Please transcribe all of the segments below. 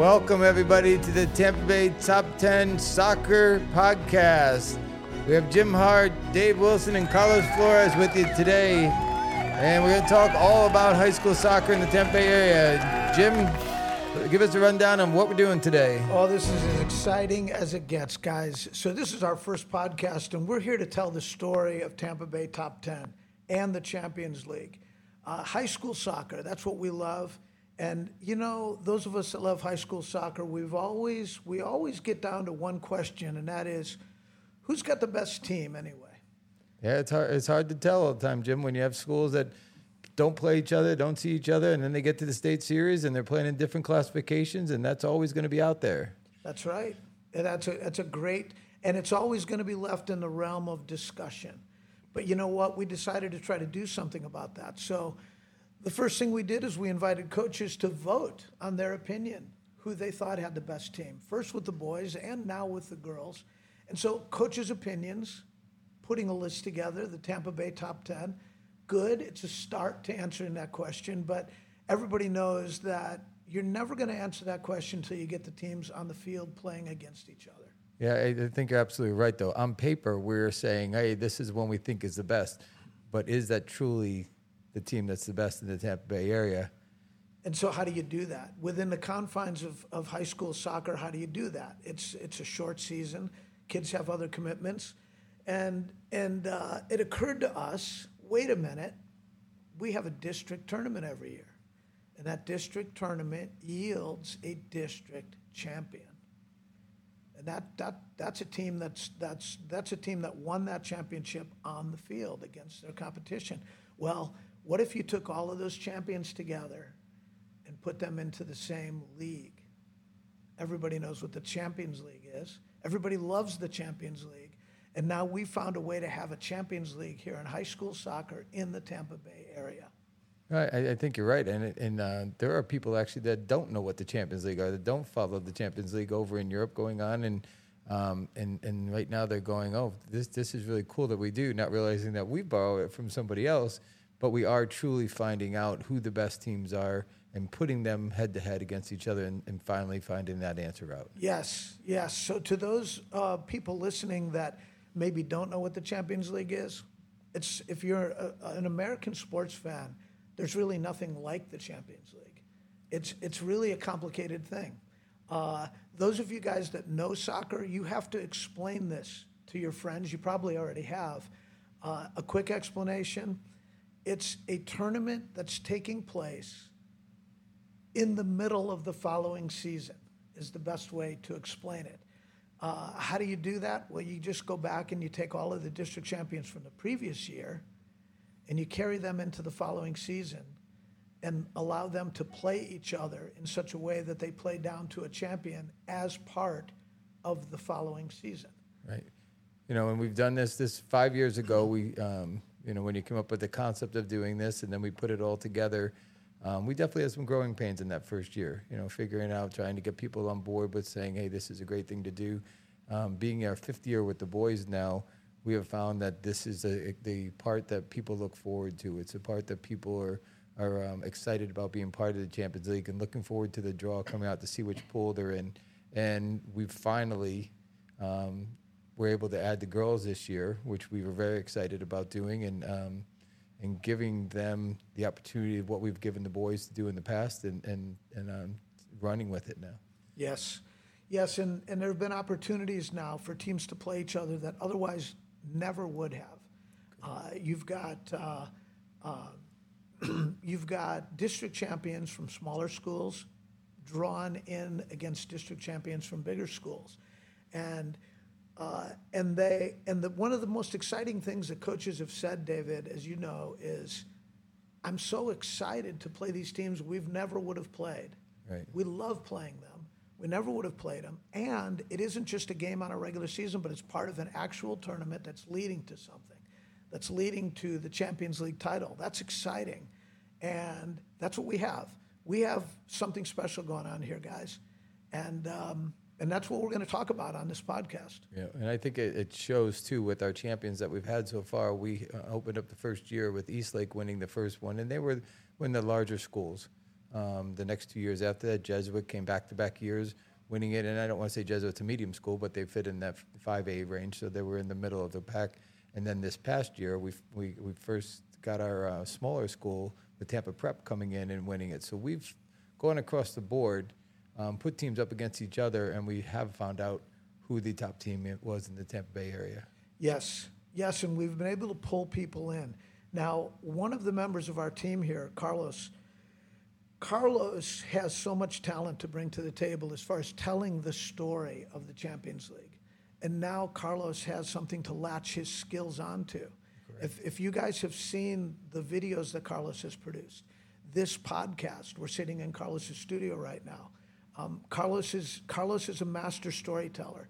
Welcome, everybody, to the Tampa Bay Top 10 Soccer Podcast. We have Jim Hart, Dave Wilson, and Carlos Flores with you today. And we're going to talk all about high school soccer in the Tampa Bay area. Jim, give us a rundown on what we're doing today. Oh, this is as exciting as it gets, guys. So, this is our first podcast, and we're here to tell the story of Tampa Bay Top 10 and the Champions League. Uh, high school soccer, that's what we love. And you know, those of us that love high school soccer, we've always we always get down to one question, and that is, who's got the best team anyway? Yeah, it's hard. It's hard to tell all the time, Jim. When you have schools that don't play each other, don't see each other, and then they get to the state series and they're playing in different classifications, and that's always going to be out there. That's right. And that's a that's a great, and it's always going to be left in the realm of discussion. But you know what? We decided to try to do something about that. So the first thing we did is we invited coaches to vote on their opinion, who they thought had the best team, first with the boys and now with the girls. And so, coaches' opinions, putting a list together, the Tampa Bay top 10, good. It's a start to answering that question, but everybody knows that you're never going to answer that question until you get the teams on the field playing against each other. Yeah, I think you're absolutely right, though. On paper, we're saying, hey, this is one we think is the best. But is that truly the team that's the best in the Tampa Bay area. And so, how do you do that within the confines of, of high school soccer? How do you do that? It's it's a short season. Kids have other commitments, and and uh, it occurred to us. Wait a minute, we have a district tournament every year, and that district tournament yields a district champion. And that, that that's a team that's that's that's a team that won that championship on the field against their competition. Well, what if you took all of those champions together and put them into the same league? Everybody knows what the Champions League is. Everybody loves the Champions League. And now we found a way to have a Champions League here in high school soccer in the Tampa Bay area. I, I think you're right, and and uh, there are people actually that don't know what the Champions League are, that don't follow the Champions League over in Europe going on, and um, and and right now they're going, oh, this this is really cool that we do, not realizing that we borrow it from somebody else, but we are truly finding out who the best teams are and putting them head to head against each other and, and, finally finding that answer out. Yes, yes. So to those uh, people listening that maybe don't know what the Champions League is, it's if you're a, an American sports fan, there's really nothing like the Champions League. It's it's really a complicated thing. Uh, those of you guys that know soccer, you have to explain this to your friends. You probably already have. Uh, a quick explanation it's a tournament that's taking place in the middle of the following season, is the best way to explain it. Uh, how do you do that? Well, you just go back and you take all of the district champions from the previous year and you carry them into the following season and allow them to play each other in such a way that they play down to a champion as part of the following season. Right. You know, and we've done this this five years ago. We um, you know, when you came up with the concept of doing this and then we put it all together, um, we definitely had some growing pains in that first year, you know, figuring out, trying to get people on board with saying, hey, this is a great thing to do. Um, being our fifth year with the boys now, we have found that this is a, the part that people look forward to. It's a part that people are, are um, excited about being part of the Champions League and looking forward to the draw coming out to see which pool they're in. And we've finally um, we're able to add the girls this year, which we were very excited about doing, and um, and giving them the opportunity of what we've given the boys to do in the past, and and and um, running with it now. Yes, yes, and and there have been opportunities now for teams to play each other that otherwise never would have. Uh, you've got. Uh, uh, you've got district champions from smaller schools drawn in against district champions from bigger schools. And uh, and they and the, one of the most exciting things that coaches have said, David, as you know, is I'm so excited to play these teams we've never would have played. Right. We love playing them. We never would have played them. And it isn't just a game on a regular season, but it's part of an actual tournament that's leading to something, that's leading to the Champions League title. That's exciting. And that's what we have. We have something special going on here, guys. And um, and that's what we're going to talk about on this podcast. Yeah, and I think it, it shows too with our champions that we've had so far. We uh, opened up the first year with Eastlake winning the first one, and they were of the larger schools. Um, the next two years after that, Jesuit came back to back years winning it. And I don't want to say Jesuit's a medium school, but they fit in that 5A range, so they were in the middle of the pack. And then this past year, we we we first got our uh, smaller school, the Tampa Prep, coming in and winning it. So we've gone across the board, um, put teams up against each other, and we have found out who the top team was in the Tampa Bay area. Yes, yes, and we've been able to pull people in. Now, one of the members of our team here, Carlos, Carlos has so much talent to bring to the table as far as telling the story of the Champions League. And now Carlos has something to latch his skills onto. If, if you guys have seen the videos that Carlos has produced, this podcast, we're sitting in Carlos's studio right now. Um, Carlos, is, Carlos is a master storyteller,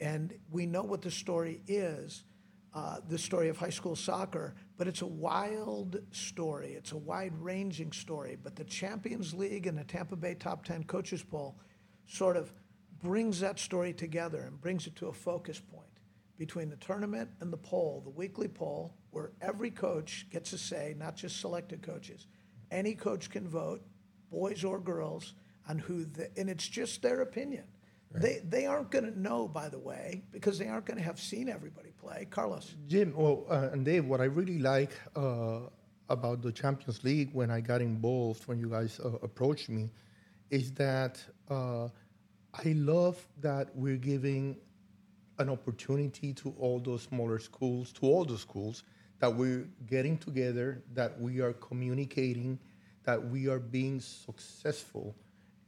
and we know what the story is uh, the story of high school soccer, but it's a wild story. It's a wide ranging story. But the Champions League and the Tampa Bay Top 10 Coaches Poll sort of brings that story together and brings it to a focus point between the tournament and the poll, the weekly poll, where every coach gets a say, not just selected coaches. Any coach can vote, boys or girls, on who, the, and it's just their opinion. They, they aren't going to know, by the way, because they aren't going to have seen everybody play. Carlos. Jim, well, uh, and Dave, what I really like uh, about the Champions League when I got involved, when you guys uh, approached me, is that uh, I love that we're giving an opportunity to all those smaller schools, to all the schools, that we're getting together, that we are communicating, that we are being successful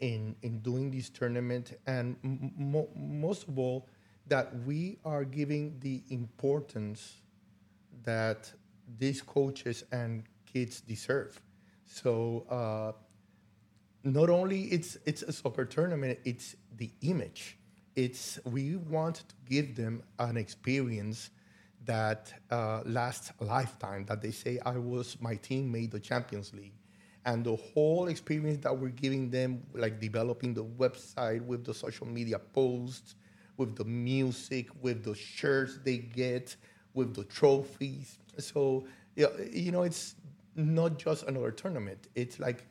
in, in doing this tournament, and most of all, that we are giving the importance that these coaches and kids deserve. So uh, not only it's it's a soccer tournament, it's the image. It's we want to give them an experience that uh, lasts a lifetime. That they say, "I was my team made the Champions League." And the whole experience that we're giving them, like developing the website with the social media posts, with the music, with the shirts they get, with the trophies. So, you know, it's not just another tournament. It's like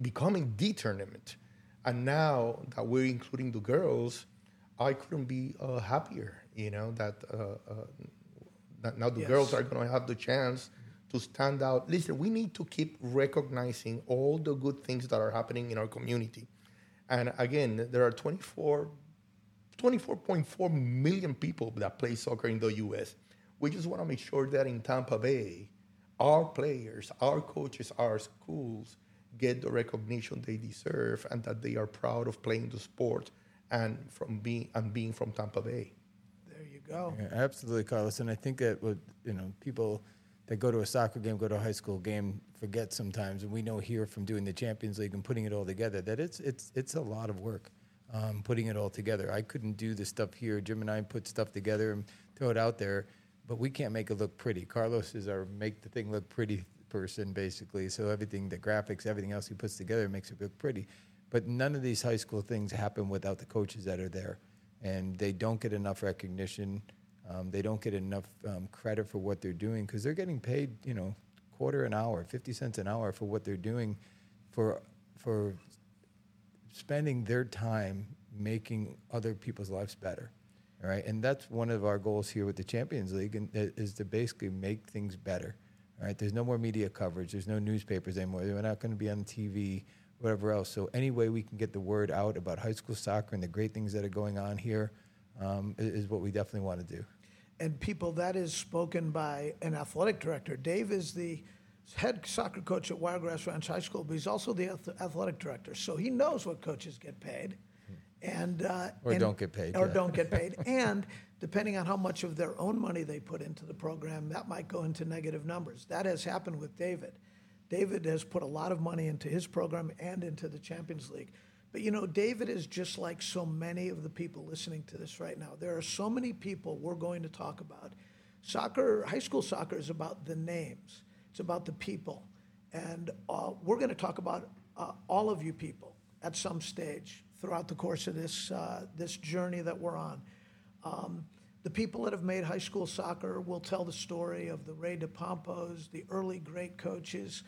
becoming the tournament. And now that we're including the girls, I couldn't be uh, happier, you know, that, uh, uh, that now the yes. girls are going to have the chance to stand out. Listen, we need to keep recognizing all the good things that are happening in our community. And again, there are 24, 24.4 million people that play soccer in the US. We just want to make sure that in Tampa Bay, our players, our coaches, our schools get the recognition they deserve and that they are proud of playing the sport and from being and being from Tampa Bay. There you go. Yeah, absolutely, Carlos. And I think that what you know, people that go to a soccer game, go to a high school game, forget sometimes, and we know here from doing the Champions League and putting it all together that it's it's it's a lot of work, um, putting it all together. I couldn't do the stuff here. Jim and I put stuff together and throw it out there, but we can't make it look pretty. Carlos is our make the thing look pretty person basically. So everything, the graphics, everything else he puts together makes it look pretty. But none of these high school things happen without the coaches that are there, and they don't get enough recognition. Um, they don't get enough um, credit for what they're doing because they're getting paid, you know, quarter an hour, 50 cents an hour for what they're doing for, for spending their time making other people's lives better. All right. And that's one of our goals here with the Champions League and, is to basically make things better. All right. There's no more media coverage. There's no newspapers anymore. We're not going to be on TV, whatever else. So any way we can get the word out about high school soccer and the great things that are going on here um, is what we definitely want to do and people that is spoken by an athletic director. Dave is the head soccer coach at Wiregrass Ranch High School, but he's also the athletic director, so he knows what coaches get paid, and uh, or and, don't get paid, or yeah. don't get paid, and depending on how much of their own money they put into the program, that might go into negative numbers. That has happened with David. David has put a lot of money into his program and into the Champions League. But you know, David is just like so many of the people listening to this right now. There are so many people we're going to talk about. Soccer, high school soccer is about the names, it's about the people. And uh, we're going to talk about uh, all of you people at some stage throughout the course of this, uh, this journey that we're on. Um, the people that have made high school soccer will tell the story of the Ray DePompos, the early great coaches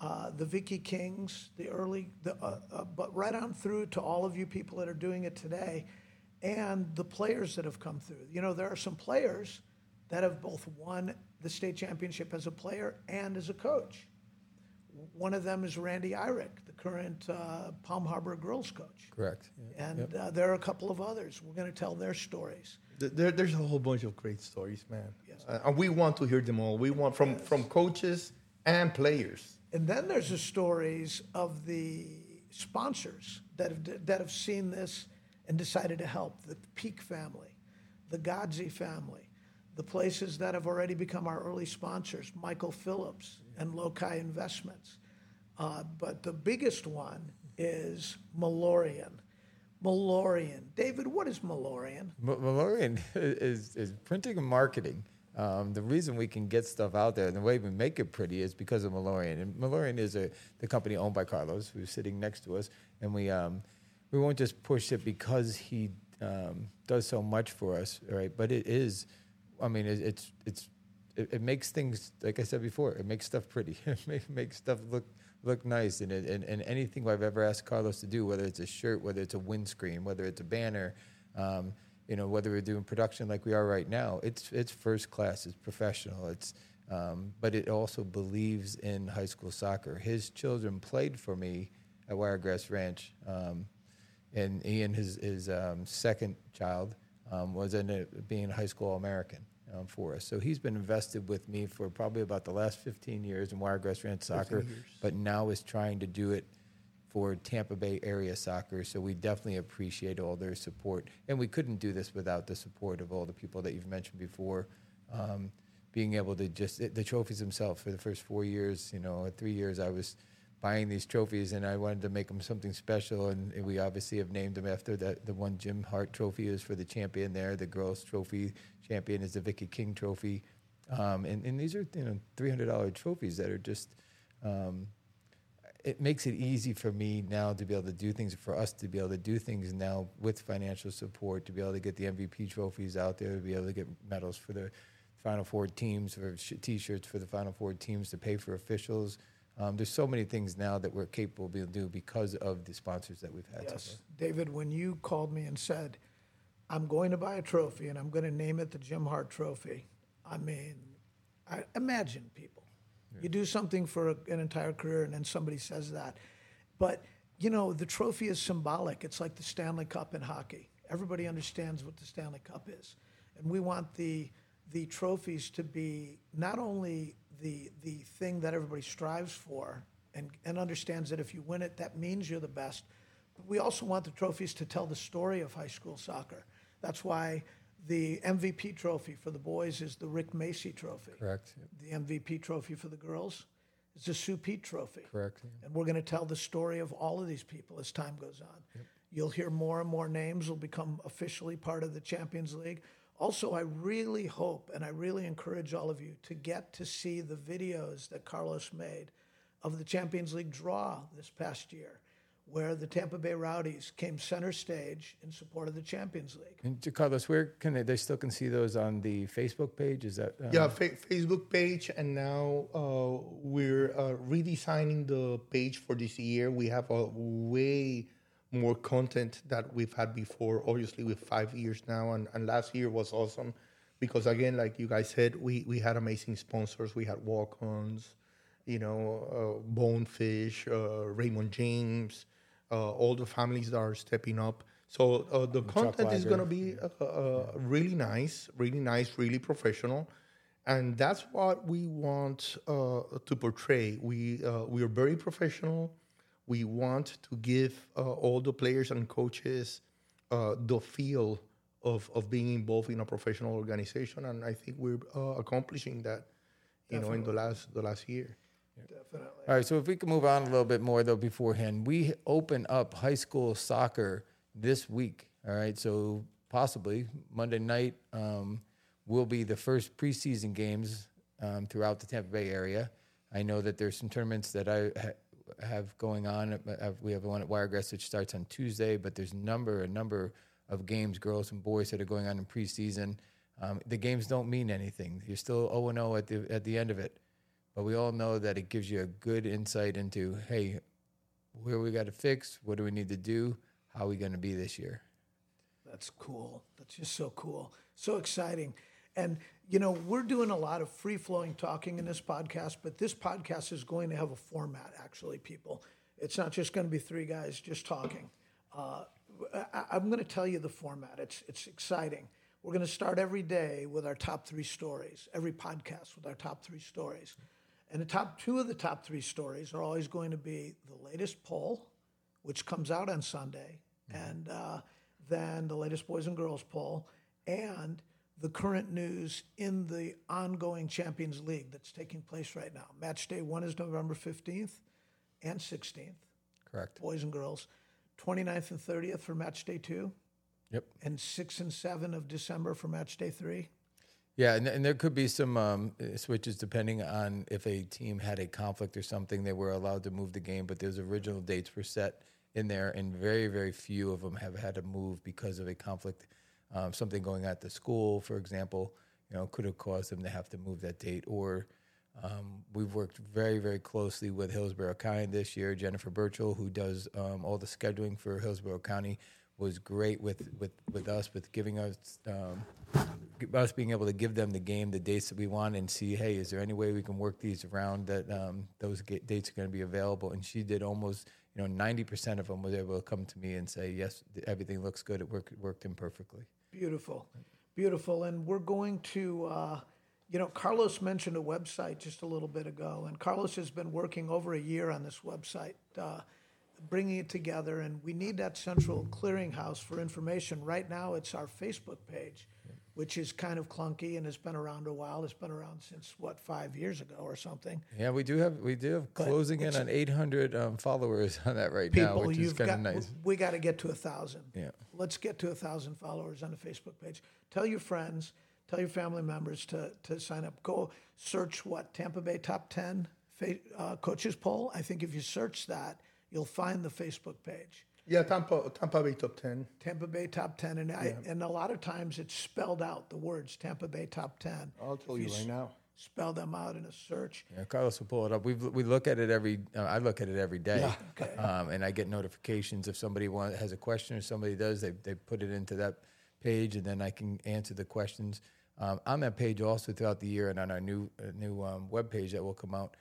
uh, the Vicky Kings, the early, the, uh, uh, but right on through to all of you people that are doing it today, and the players that have come through. You know, there are some players that have both won the state championship as a player and as a coach. One of them is Randy Irick, the current uh, Palm Harbor girls coach. Correct. Yeah. And uh, there are a couple of others. We're going to tell their stories. There, there's a whole bunch of great stories, man. Uh, and we want to hear them all. We want from from coaches and players. And then there's the stories of the sponsors that have, that have seen this and decided to help. The Peak family, the Godsey family, the places that have already become our early sponsors, Michael Phillips and Loci Investments. Uh, but the biggest one is Malorian. Malorian. David, what is Malorian? M- Malorian is, is printing and marketing. Um, the reason we can get stuff out there and the way we make it pretty is because of Malorian. And Malorian is a, the company owned by Carlos, who's sitting next to us. And we, um, we won't just push it because he um, does so much for us, right? But it is, I mean, it, it's, it's, it, it makes things, like I said before, it makes stuff pretty. it make- makes stuff look look nice. And, it, and, and anything I've ever asked Carlos to do, whether it's a shirt, whether it's a windscreen, whether it's a banner, um, you know, whether we're doing production like we are right now, it's it's first class, it's professional, it's um, but it also believes in high school soccer. His children played for me at Wiregrass Ranch, um, and Ian, his his um, second child, um, was in a, being a high school American um, for us. So he's been invested with me for probably about the last 15 years in Wiregrass Ranch soccer, but now is trying to do it for Tampa Bay area soccer. So we definitely appreciate all their support. And we couldn't do this without the support of all the people that you've mentioned before. Um, being able to just, the trophies themselves for the first four years, you know, three years, I was buying these trophies and I wanted to make them something special. And we obviously have named them after that. The one Jim Hart trophy is for the champion there. The girls trophy champion is the Vicky King trophy. Um, and, and these are, you know, $300 trophies that are just, um, it makes it easy for me now to be able to do things for us to be able to do things now with financial support to be able to get the MVP trophies out there to be able to get medals for the Final Four teams or T-shirts for the Final Four teams to pay for officials. Um, there's so many things now that we're capable of being able to do because of the sponsors that we've had. Yes, David, when you called me and said, I'm going to buy a trophy and I'm going to name it the Jim Hart Trophy, I mean, I, imagine people. You do something for a, an entire career and then somebody says that. But, you know, the trophy is symbolic. It's like the Stanley Cup in hockey. Everybody understands what the Stanley Cup is. And we want the, the trophies to be not only the, the thing that everybody strives for and, and understands that if you win it, that means you're the best. But we also want the trophies to tell the story of high school soccer. That's why the MVP trophy for the boys is the Rick Macy Trophy. Correct. The MVP trophy for the girls is the Sue Pete Trophy. Correct. And we're going to tell the story of all of these people as time goes on. You'll hear more and more names will become officially part of the Champions League. Also, I really hope and I really encourage all of you to get to see the videos that Carlos made of the Champions League draw this past year, where the Tampa Bay Rowdies came center stage in support of the Champions League. And to Carlos, where can they, they still can see those on the Facebook page? Is that uh, Yeah, fa- Facebook page, and now uh, we're uh, redesigning the page for this year. We have a way more content that we've had before. Obviously, with five years now, and, and last year was awesome because again, like you guys said, we we had amazing sponsors. We had walk-ons, you know, uh, Bonefish, uh, Raymond James, uh, all the families that are stepping up. So uh, the content is going to be uh, uh, really nice, really nice, really professional, and that's what we want uh, to portray. We uh, we are very professional. We want to give uh, all the players and coaches uh, the feel of of being involved in a professional organization, and I think we're uh, accomplishing that. You know, in the last the last year. Definitely. All right, so if we can move on a little bit more though beforehand, we open up high school soccer this week. All right, so possibly Monday night um, will be the first preseason games um, throughout the Tampa Bay area. I know that there's some tournaments that I ha- have going on. Uh, We have one at Wiregrass which starts on Tuesday, but there's number, a number of games, girls and boys, that are going on in preseason. Um, the games don't mean anything. You're still 0 0 at the at the end of it but we all know that it gives you a good insight into, hey, where we got to fix, what do we need to do, how are we going to be this year. That's cool. That's just so cool. So exciting. And, you know, we're doing a lot of free flowing talking in this podcast, but this podcast is going to have a format, actually, people. It's not just going to be three guys just talking. Uh, I, I'm going to tell you the format. It's, it's exciting. We're going to start every day with our top three stories, every podcast with our top three stories. And the top two of the top three stories are always going to be the latest poll, which comes out on Sunday, and uh, then the latest boys and girls poll, and the current news in the ongoing Champions League that's taking place right now. Match day one is November 15th and 16th, Correct. boys and girls. 29th and 30th for match day two, Yep. and 6 and 7 of December for match day three. Yeah, and, and there could be some um, uh, switches depending on if a team had a conflict or something. They were allowed to move the game, but those original dates were set in there, and very, very few of them have had to move because of a conflict. Um, something going at the school, for example, you know, could have caused them to have to move that date. Or um, we've worked very, very closely with Hillsborough County this year. Jennifer Burchell, who does um, all the scheduling for Hillsborough County, was great with, with, with us, with giving us um, us being able to give them the game, the dates that we want, and see, hey, is there any way we can work these around that um, those dates are going to be available? And she did almost, you know, ninety percent of them was able to come to me and say, yes, everything looks good. It worked worked in perfectly. Beautiful, beautiful. And we're going to, uh, you know, Carlos mentioned a website just a little bit ago, and Carlos has been working over a year on this website, uh, bringing it together. And we need that central clearinghouse for information. Right now, it's our Facebook page, which is kind of clunky and has been around a while. It's been around since what five years ago or something. Yeah, we do have we do have closing in on eight hundred um, followers on that right now, which is kind of nice. We got to get to a thousand. Yeah. Let's get to a thousand followers on the Facebook page. Tell your friends, tell your family members to to sign up. Go search what Tampa Bay Top Ten uh, coaches poll. I think if you search that, you'll find the Facebook page. Yeah, Tampa, Tampa Bay top 10. Tampa Bay Top Ten, and I, and a lot of times it's spelled out the words Tampa Bay Top Ten. I'll tell you right now. Spell them out in a search. Yeah, Carlos will pull it up. We we look at it every. Uh, I look at it every day, Yeah. um, and I get notifications if somebody want, has a question or somebody does. They they put it into that page, and then I can answer the questions um, on that page also throughout the year, and on our new uh, new um, web page that will come out.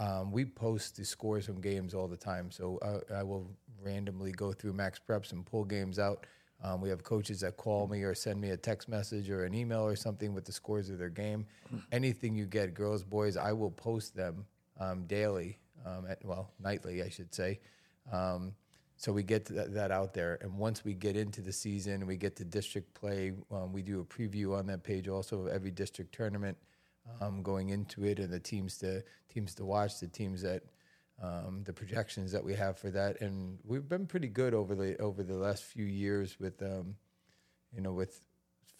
Um, we post the scores from games all the time, so I, I will randomly go through MaxPreps and pull games out. Um, we have coaches that call me or send me a text message or an email or something with the scores of their game. Anything you get, girls, boys, I will post them um, daily, um, at, well, nightly, I should say. Um, so we get that, that out there, and once we get into the season, we get to district play. Um, we do a preview on that page also of every district tournament um, going into it, and the teams to teams to watch, the teams that um, the projections that we have for that, and we've been pretty good over the over the last few years with, um, you know, with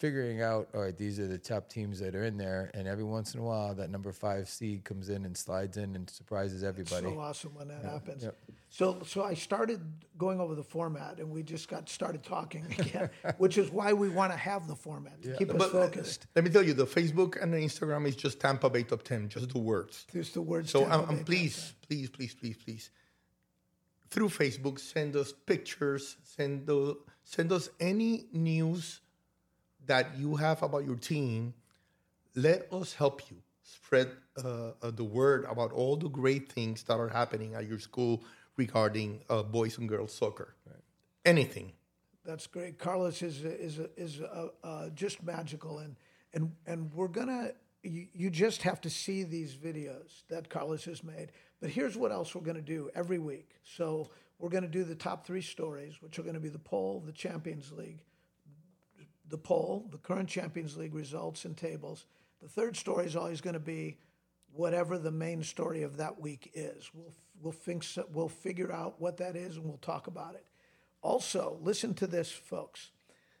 figuring out all right, these are the top teams that are in there, and every once in a while, that number five seed comes in and slides in and surprises everybody. So awesome when that happens. yep. So, so I started going over the format, and we just got started talking again, which is why we want to have the format to keep us But uh, focused. let me tell you, the Facebook and the Instagram is just Tampa Bay top 10, just the words. There's the words. So Tampa I'm, Bay I'm Top please, please, please, please, please, through Facebook, send us pictures, send us send us any news that you have about your team. Let us help you spread uh, uh, the word about all the great things that are happening at your school regarding uh, boys and girls soccer. Anything. That's great. Carlos is is is uh, uh, just magical, and and and we're gonna. You, you just have to see these videos that Carlos has made. But here's what else we're gonna do every week. So we're gonna do the top three stories, which are gonna be the poll, the Champions League, the poll, the current Champions League results and tables. The third story is always going to be whatever the main story of that week is. We'll we'll think we'll figure out what that is and we'll talk about it. Also, listen to this, folks.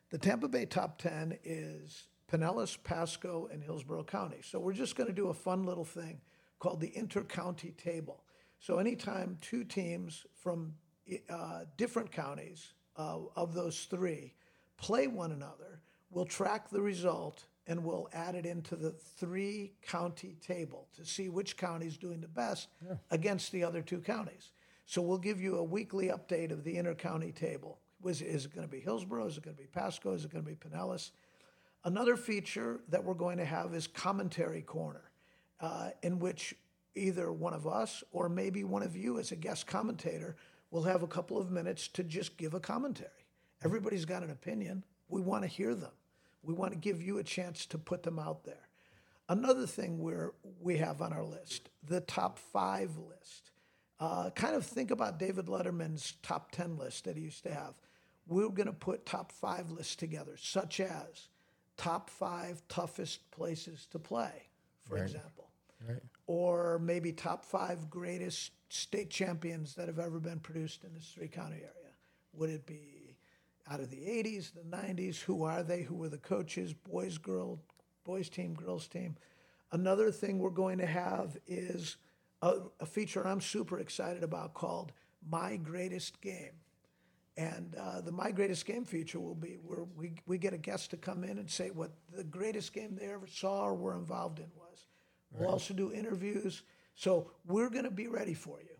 The Tampa Bay top ten is Pinellas, Pasco, and Hillsborough County. So we're just going to do a fun little thing called the inter-county table. So anytime two teams from uh, different counties uh, of those three play one another, we'll track the result and we'll add it into the three county table to see which county is doing the best against the other two counties. So we'll give you a weekly update of the inter-county table. Was, is it going to be Hillsborough? Is it going to be Pasco? Is it going to be Pinellas? Another feature that we're going to have is commentary corner, uh, in which either one of us or maybe one of you as a guest commentator will have a couple of minutes to just give a commentary. Everybody's got an opinion. We want to hear them. We want to give you a chance to put them out there. Another thing we're, we have on our list, the top five list. Uh, kind of think about David Letterman's top 10 list that he used to have. We're going to put top five lists together, such as top five toughest places to play, for example. Right. Or maybe top five greatest state champions that have ever been produced in this three county area. Would it be out of the 80s, the 90s? Who are they? Who were the coaches? Boys, girl, boys team, girls team. Another thing we're going to have is a, a feature I'm super excited about called My Greatest Game. And uh, the My Greatest Game feature will be where we, we get a guest to come in and say what the greatest game they ever saw or were involved in was. We'll also do interviews. So we're going to be ready for you.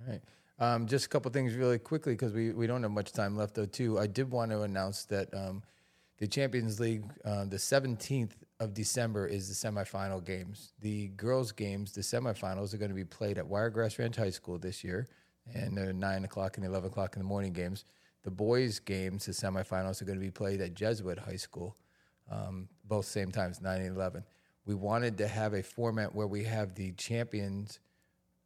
All right. Um, just a couple things really quickly because we, we don't have much time left though too. I did want to announce that um, the Champions League, uh, the 17th of December is the semifinal games. The girls' games, the semifinals, are going to be played at Wiregrass Ranch High School this year, and they're nine o'clock and eleven o'clock in the morning games. The boys' games, the semifinals, are going to be played at Jesuit High School, um, both same times, nine and eleven. We wanted to have a format where we have the champions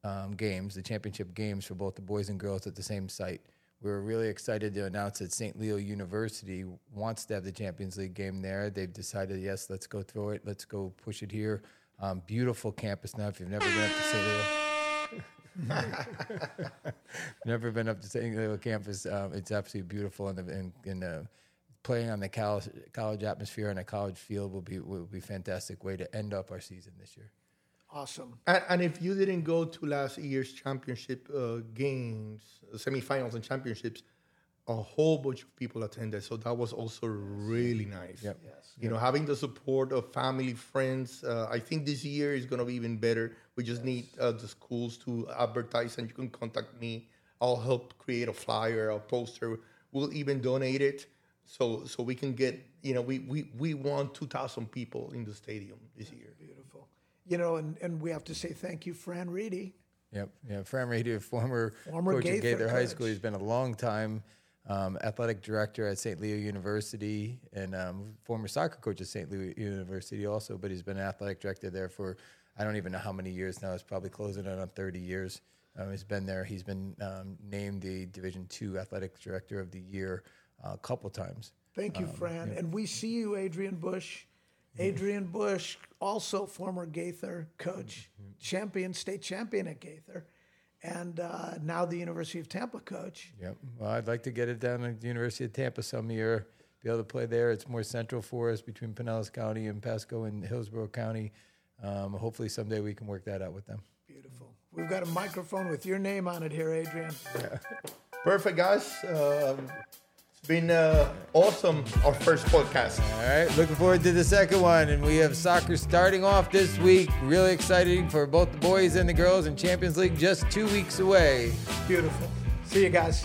um, games, the championship games for both the boys and girls at the same site. We were really excited to announce that St. Leo University wants to have the Champions League game there. They've decided, yes, let's go through it. Let's go push it here. Um, beautiful campus now. If you've never been up to St. Leo, never been up to St. Leo campus, um, it's absolutely beautiful. And, and, and uh, playing on the college, college atmosphere and a college field will be will be fantastic way to end up our season this year. Awesome. And, and if you didn't go to last year's championship uh, games, semifinals and championships, a whole bunch of people attended. So that was also really nice. Yep. Yes. You know, having the support of family, friends. Uh, I think this year is going to be even better. We just need uh, the schools to advertise, and you can contact me. I'll help create a flyer, a poster. We'll even donate it, so so we can get. You know, we we we want two thousand people in the stadium this year. Beautiful. You know, and, and we have to say thank you, Fran Reidy. Yep. Yeah. Fran Reidy, former, Former coach at Gaither Gaither High coach. School. He's been a long time um, athletic director at St. Leo University and um, former soccer coach at St. Leo University also. But he's been an athletic director there for I don't even know how many years now. It's probably closing in on 30 years. Um, he's been there. He's been um, named the Division Two Athletic Director of the Year uh, a couple times. Thank Um, you, Fran. And we see you, Adrian Bush. Adrian Bush, also former Gaither coach, Mm-hmm. champion, state champion at Gaither, and uh, now the University of Tampa coach. Yep. Well, I'd like to get it down at the University of Tampa some year, be able to play there. It's more central for us between Pinellas County and Pasco and Hillsborough County. Um, hopefully, someday we can work that out with them. Beautiful. We've got a microphone with your name on it here, Adrian. Yeah. Perfect, guys. Um, it's been uh, awesome. Our first podcast. All right. Looking forward to the second one. And we have soccer starting off this week. Really exciting for both the boys and the girls, and Champions League just two weeks away. Beautiful. See you guys.